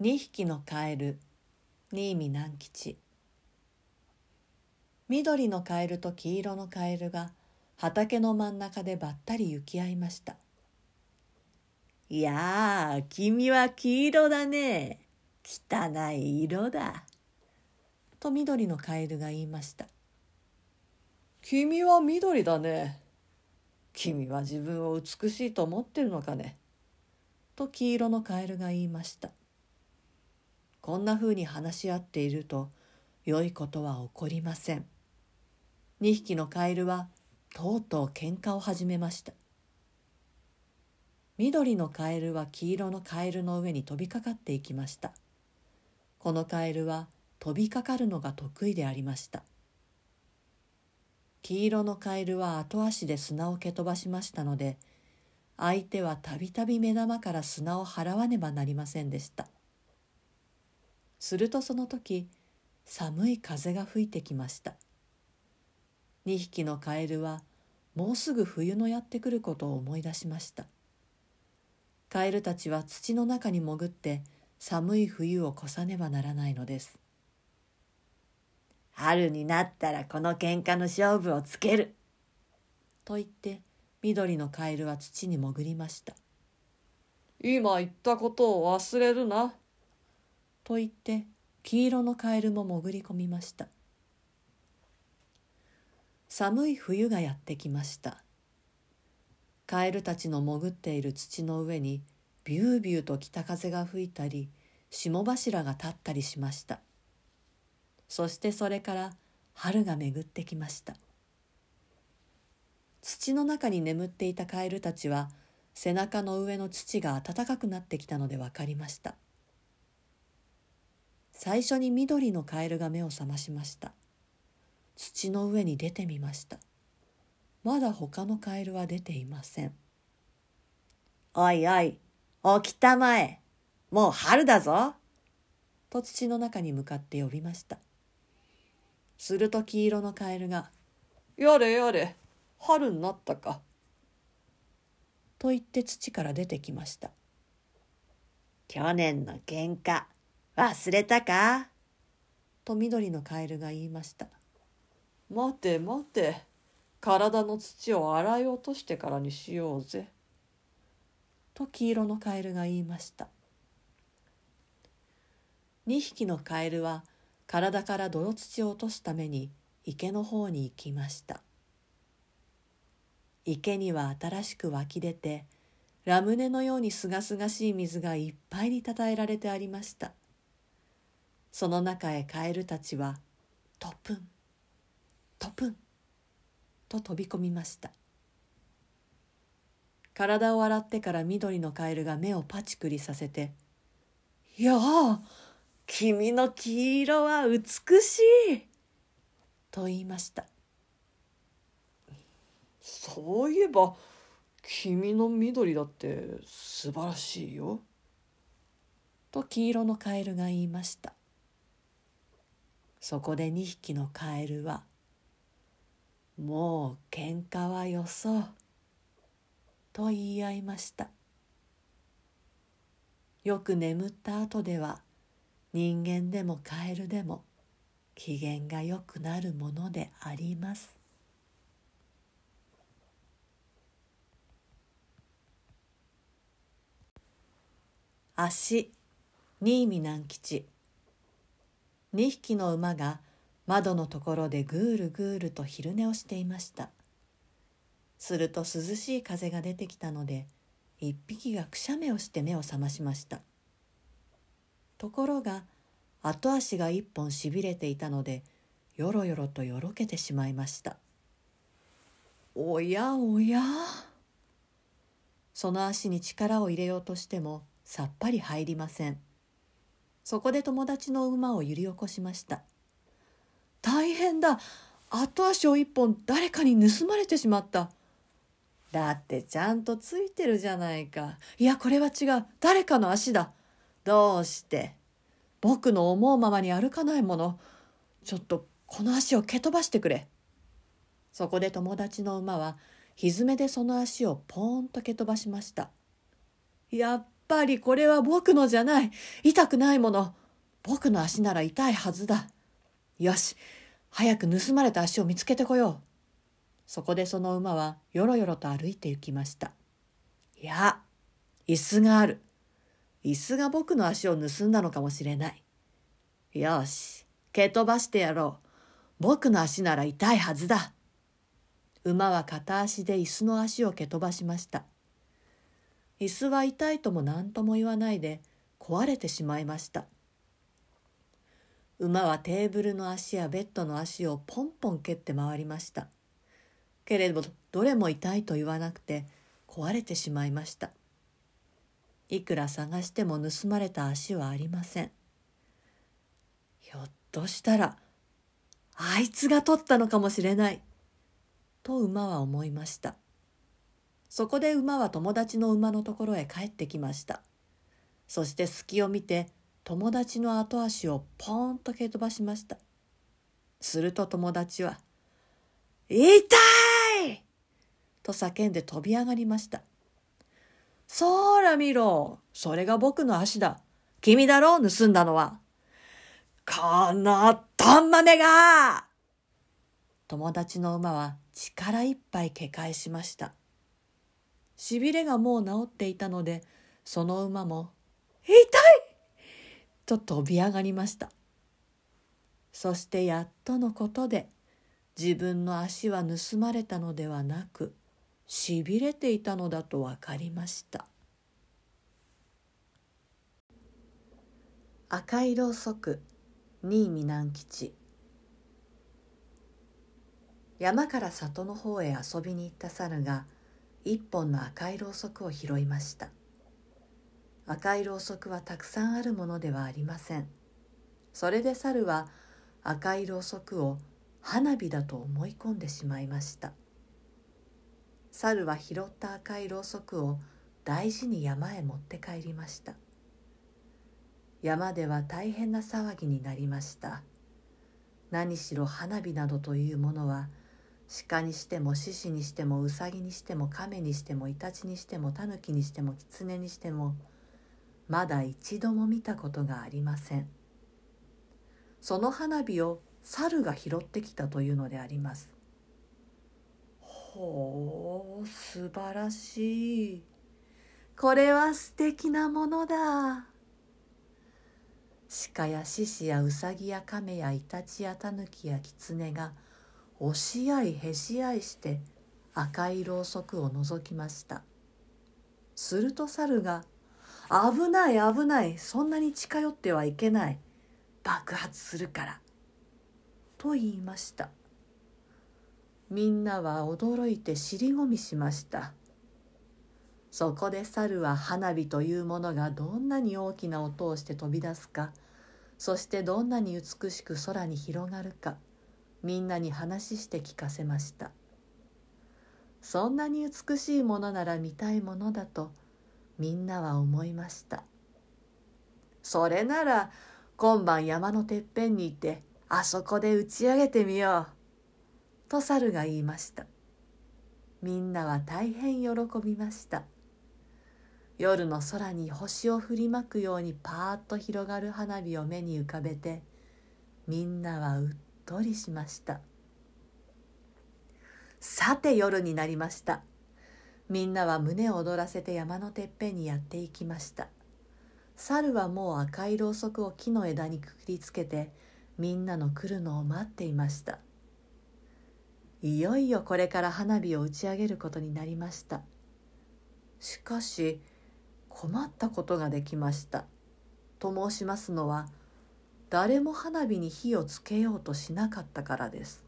2匹のカエル。新見南吉。緑のカエルと黄色のカエルが畑の真ん中でばったり行き合いました「いやあ君は黄色だね。汚い色だ」と緑のカエルが言いました「君は緑だね。君は自分を美しいと思ってるのかね」と黄色のカエルが言いました。こんなふうに話し合っていると良いことは起こりません。2匹のカエルはとうとう喧嘩を始めました。緑のカエルは黄色のカエルの上に飛びかかっていきました。このカエルは飛びかかるのが得意でありました。黄色のカエルは後足で砂を蹴飛ばしましたので相手はたびたび目玉から砂を払わねばなりませんでした。するとその時寒い風が吹いてきました。2匹のカエルはもうすぐ冬のやってくることを思い出しました。カエルたちは土の中に潜って寒い冬を越さねばならないのです。春になったらこの喧嘩の勝負をつける。と言って緑のカエルは土に潜りました。今言ったことを忘れるな。と言って黄色のカエルも潜り込みました。寒い冬がやってきました。カエルたちの潜っている土の上にビュービューと北風が吹いたり霜柱が立ったりしました。そしてそれから春が巡ってきました。土の中に眠っていたカエルたちは背中の上の土が暖かくなってきたので分かりました。最初に緑のカエルが目を覚ましました。土の上に出てみました。まだ他のカエルは出ていません。おいおい起きたまえ。もう春だぞ。と土の中に向かって呼びました。すると黄色のカエルが「やれやれ春になったか」と言って土から出てきました。去年の喧嘩忘れたか？と緑のカエルが言いました。待て待て。体の土を洗い落としてからにしようぜ。と黄色のカエルが言いました。2匹のカエルは体から泥土を落とすために池の方に行きました。池には新しく湧き出てラムネのようにすがすがしい水がいっぱいにたたえられてありましたその中へカエルたちはトプントプンと飛び込みました体を洗ってから緑のカエルが目をパチクリさせて「いやあ君の黄色は美しい!」と言いましたそういえば君の緑だって素晴らしいよ。と黄色のカエルが言いましたそこで2匹のカエルは「もう喧嘩はよそう」と言い合いました。よく眠った後では人間でもカエルでも機嫌がよくなるものであります。足新見南吉。2匹の馬が窓のところでぐーるぐーると昼寝をしていました。すると涼しい風が出てきたので一匹がくしゃみをして目を覚ましました。ところが後足が一本しびれていたのでよろよろとよろけてしまいました。おやおや？その足に力を入れようとしてもさっぱり入りません。そこで友達の馬を揺り起こしました。大変だ。後足を一本誰かに盗まれてしまった。だってちゃんとついてるじゃないか。いやこれは違う。誰かの足だ。どうして。僕の思うままに歩かないもの。ちょっとこの足を蹴飛ばしてくれ。そこで友達の馬は蹄でその足をポーンと蹴飛ばしました。やっぱりこれは僕のじゃない。痛くないもの。僕の足なら痛いはずだ。よし、早く盗まれた足を見つけてこよう。そこでその馬はよろよろと歩いて行きました。いや、椅子がある。椅子が僕の足を盗んだのかもしれない。よし、蹴飛ばしてやろう。僕の足なら痛いはずだ。馬は片足で椅子の足を蹴飛ばしました。椅子は痛いとも何とも言わないで壊れてしまいました。馬はテーブルの足やベッドの足をポンポン蹴って回りました。けれどどれも痛いと言わなくて壊れてしまいました。いくら探しても盗まれた足はありません。ひょっとしたらあいつが取ったのかもしれない。と馬は思いました。そこで馬は友達の馬のところへ帰ってきました。そして隙を見て友達の後足をポーンと蹴飛ばしました。すると友達は、痛いと叫んで飛び上がりました。そら見ろ、それが僕の足だ。君だろう、盗んだのは。このトンマメが友達の馬は力いっぱいけ返しました。しびれがもう治っていたので、その馬も、痛い！と飛び上がりました。そしてやっとのことで自分の足は盗まれたのではなくしびれていたのだと分かりました。赤いろうそく新見南吉。山から里の方へ遊びに行った猿が一本の赤いろうそくを拾いました。赤いろうそくはたくさんあるものではありません。それで猿は赤いろうそくを花火だと思い込んでしまいました。猿は拾った赤いろうそくを大事に山へ持って帰りました。山では大変な騒ぎになりました。何しろ花火などというものは鹿にしても獅子にしてもウサギにしても亀にしてもイタチにしてもタヌキにしてもキツネにしてもまだ一度も見たことがありません。その花火を猿が拾ってきたというのであります。ほう素晴らしい。これは素敵なものだ。鹿や獅子やウサギや亀やイタチやタヌキやキツネが押し合いへし合いして赤いろうそくを覗きました。すると猿が「危ない危ないそんなに近寄ってはいけない。爆発するから」と言いました。みんなは驚いて尻込みしました。そこで猿は花火というものがどんなに大きな音をして飛び出すかそしてどんなに美しく空に広がるか。みんなに話して聞かせました。そんなに美しいものなら見たいものだとみんなは思いました。それなら今晩山のてっぺんにいてあそこで打ち上げてみようと猿が言いました。みんなは大変喜びました。夜の空に星を振りまくようにパーッと広がる花火を目に浮かべてみんなはうっとりしました。さて夜になりました。みんなは胸を躍らせて山のてっぺんにやっていきました。猿はもう赤いろうそくを木の枝にくくりつけてみんなの来るのを待っていました。いよいよこれから花火を打ち上げることになりました。しかし困ったことができました。と申しますのは誰も花火に火をつけようとしなかったからです。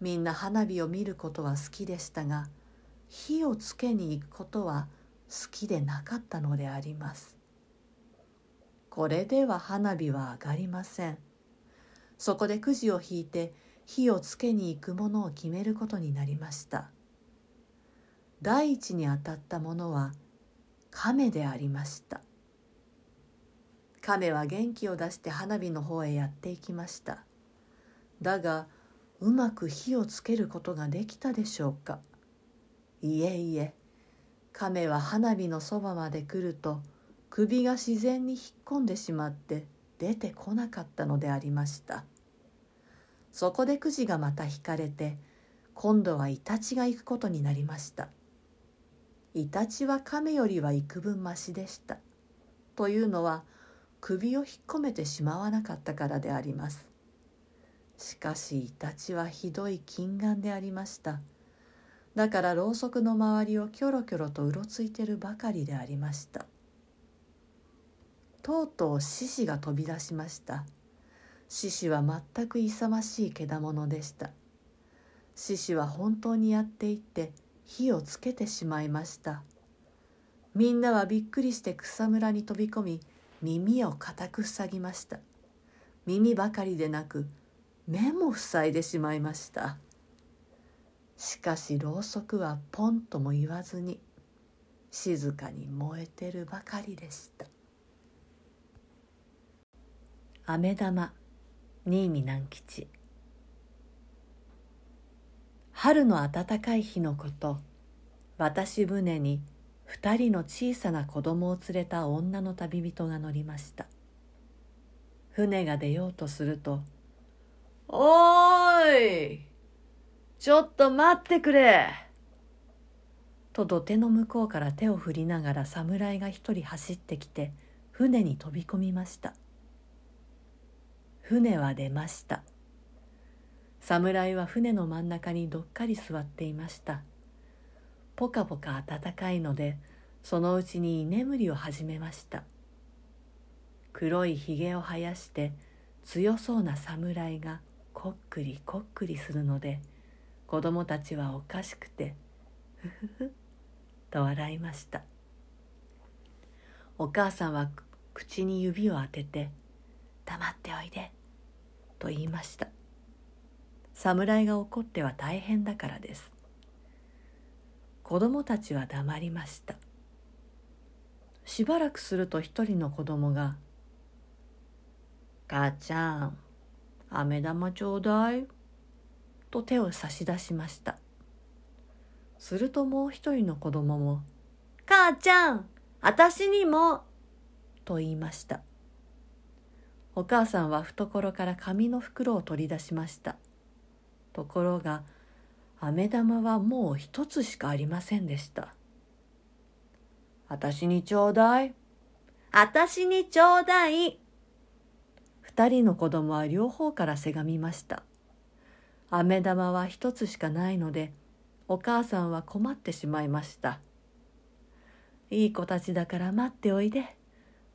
みんな花火を見ることは好きでしたが火をつけに行くことは好きでなかったのであります。これでは花火は上がりません。そこでくじを引いて火をつけに行くものを決めることになりました。第一に当たったものは亀でありました。亀は元気を出して花火の方へやっていきました。だがうまく火をつけることができたでしょうか。いえいえ亀は花火のそばまで来ると首が自然に引っ込んでしまって出てこなかったのでありました。そこでくじがまた引かれて今度はイタチが行くことになりました。イタチは亀よりは幾分ましでした。というのは首を引っ込めてしまわなかったからであります。しかしイタチはひどい近眼でありました。だからろうそくの周りをキョロキョロとうろついてるばかりでありました。とうとう獅子が飛び出しました。獅子は全く勇ましい獣でした。獅子は本当にやっていって火をつけてしまいました。みんなはびっくりして草むらに飛び込み耳を固く塞ぎました。耳ばかりでなく目も塞いでしまいました。しかしろうそくはポンとも言わずに静かに燃えてるばかりでした。飴玉新見南吉。春の暖かい日のこと渡し船に二人の小さな子供を連れた女の旅人が乗りました。船が出ようとすると「おーいちょっと待ってくれ!」と土手の向こうから手を振りながら侍が一人走ってきて船に飛び込みました。船は出ました。侍は船の真ん中にどっかり座っていましたぽかぽか暖かいのでそのうちに居眠りを始めました。黒いひげを生やして強そうな侍がこっくりこっくりするので子供たちはおかしくてふふふと笑いました。お母さんは口に指を当てて「黙っておいで」と言いました。侍が怒っては大変だからです。子供たちは黙りました。しばらくすると一人の子供が「母ちゃん飴玉ちょうだい」と手を差し出しました。するともう一人の子供も「母ちゃん私にも」と言いました。お母さんは懐から紙の袋を取り出しました。ところが飴玉はもう一つしかありませんでした。あたしにちょうだい。あたしにちょうだい。二人の子供は両方からせがみました。飴玉は一つしかないので、お母さんは困ってしまいました。いい子たちだから待っておいで。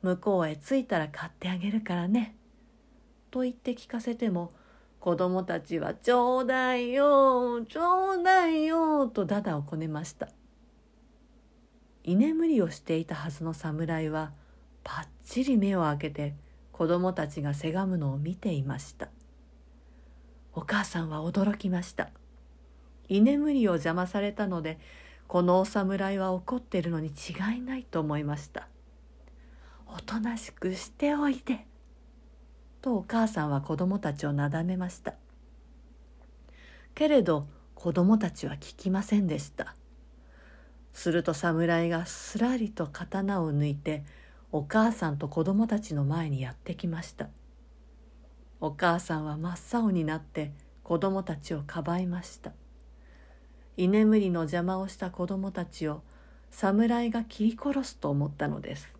向こうへ着いたら買ってあげるからね。と言って聞かせても、子供たちは「ちょうだいよちょうだいよ」とだだをこねました。居眠りをしていたはずの侍はぱっちり目を開けて子供たちがせがむのを見ていました。お母さんは驚きました。居眠りを邪魔されたのでこのお侍は怒ってるのに違いないと思いました。おとなしくしておいでとお母さんは子供たちをなだめました。けれど子供たちは聞きませんでした。すると侍がすらりと刀を抜いてお母さんと子供たちの前にやってきました。お母さんは真っ青になって子供たちをかばいました。居眠りの邪魔をした子供たちを侍が切り殺すと思ったのです。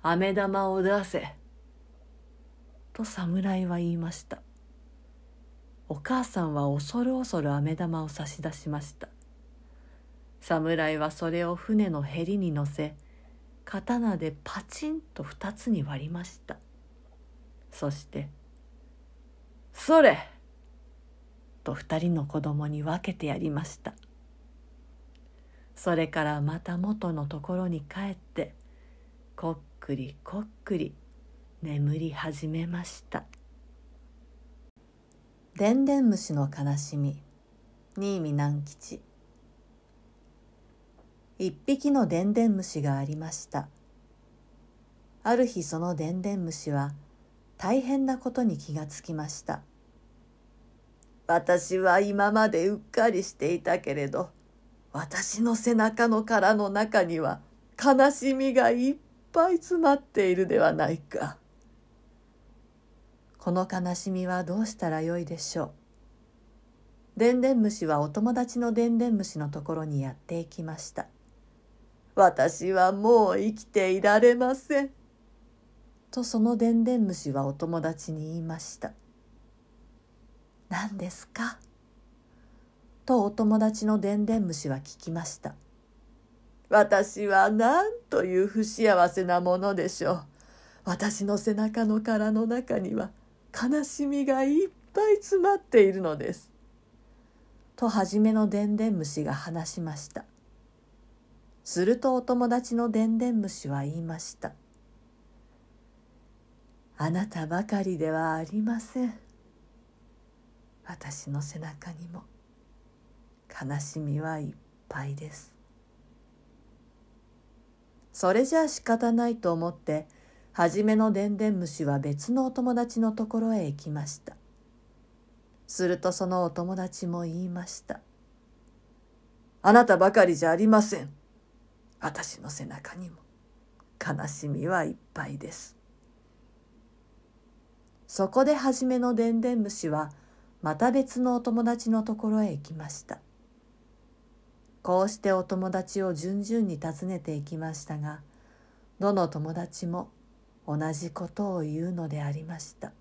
飴玉を出せ。と侍は言いました。お母さんは恐る恐る飴玉を差し出しました。侍はそれを船のへりに乗せ刀でパチンと二つに割りました。そして「それ!」と二人の子供に分けてやりました。それからまた元のところに帰ってこっくりこっくり眠り始めました。でんでん虫の悲しみ。新見南吉。一匹のでんでん虫がありました。ある日そのでんでん虫は大変なことに気がつきました。私は今までうっかりしていたけれど私の背中の殻の中には悲しみがいっぱい詰まっているではないか。この悲しみはどうしたらよいでしょう？でんでん虫はお友達のでんでん虫のところにやっていきました。私はもう生きていられません。とそのでんでん虫はお友達に言いました。何ですか？とお友達のでんでん虫は聞きました。私はなんという不幸せなものでしょう？私の背中の殻の中には悲しみがいっぱい詰まっているのです。と初めのでんでん虫が話しました。するとお友達のでんでん虫は言いました。あなたばかりではありません。私の背中にも悲しみはいっぱいです。それじゃあ仕方ないと思って初めのでんでん虫は別のお友達のところへ行きました。するとそのお友達も言いました。あなたばかりじゃありません。私の背中にも悲しみはいっぱいです。そこで初めのでんでん虫はまた別のお友達のところへ行きました。こうしてお友達を順々に訪ねていきましたが、どの友達も同じことを言うのでありました。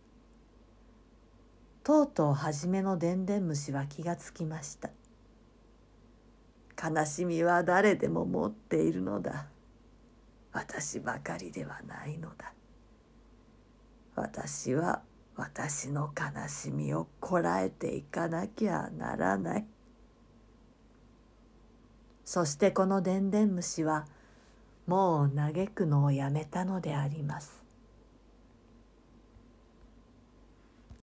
とうとう初めのでんでん虫は気がつきました。悲しみは誰でも持っているのだ。私ばかりではないのだ。私は私の悲しみをこらえていかなきゃならない。そしてこのでんでん虫はもう嘆くのをやめたのであります。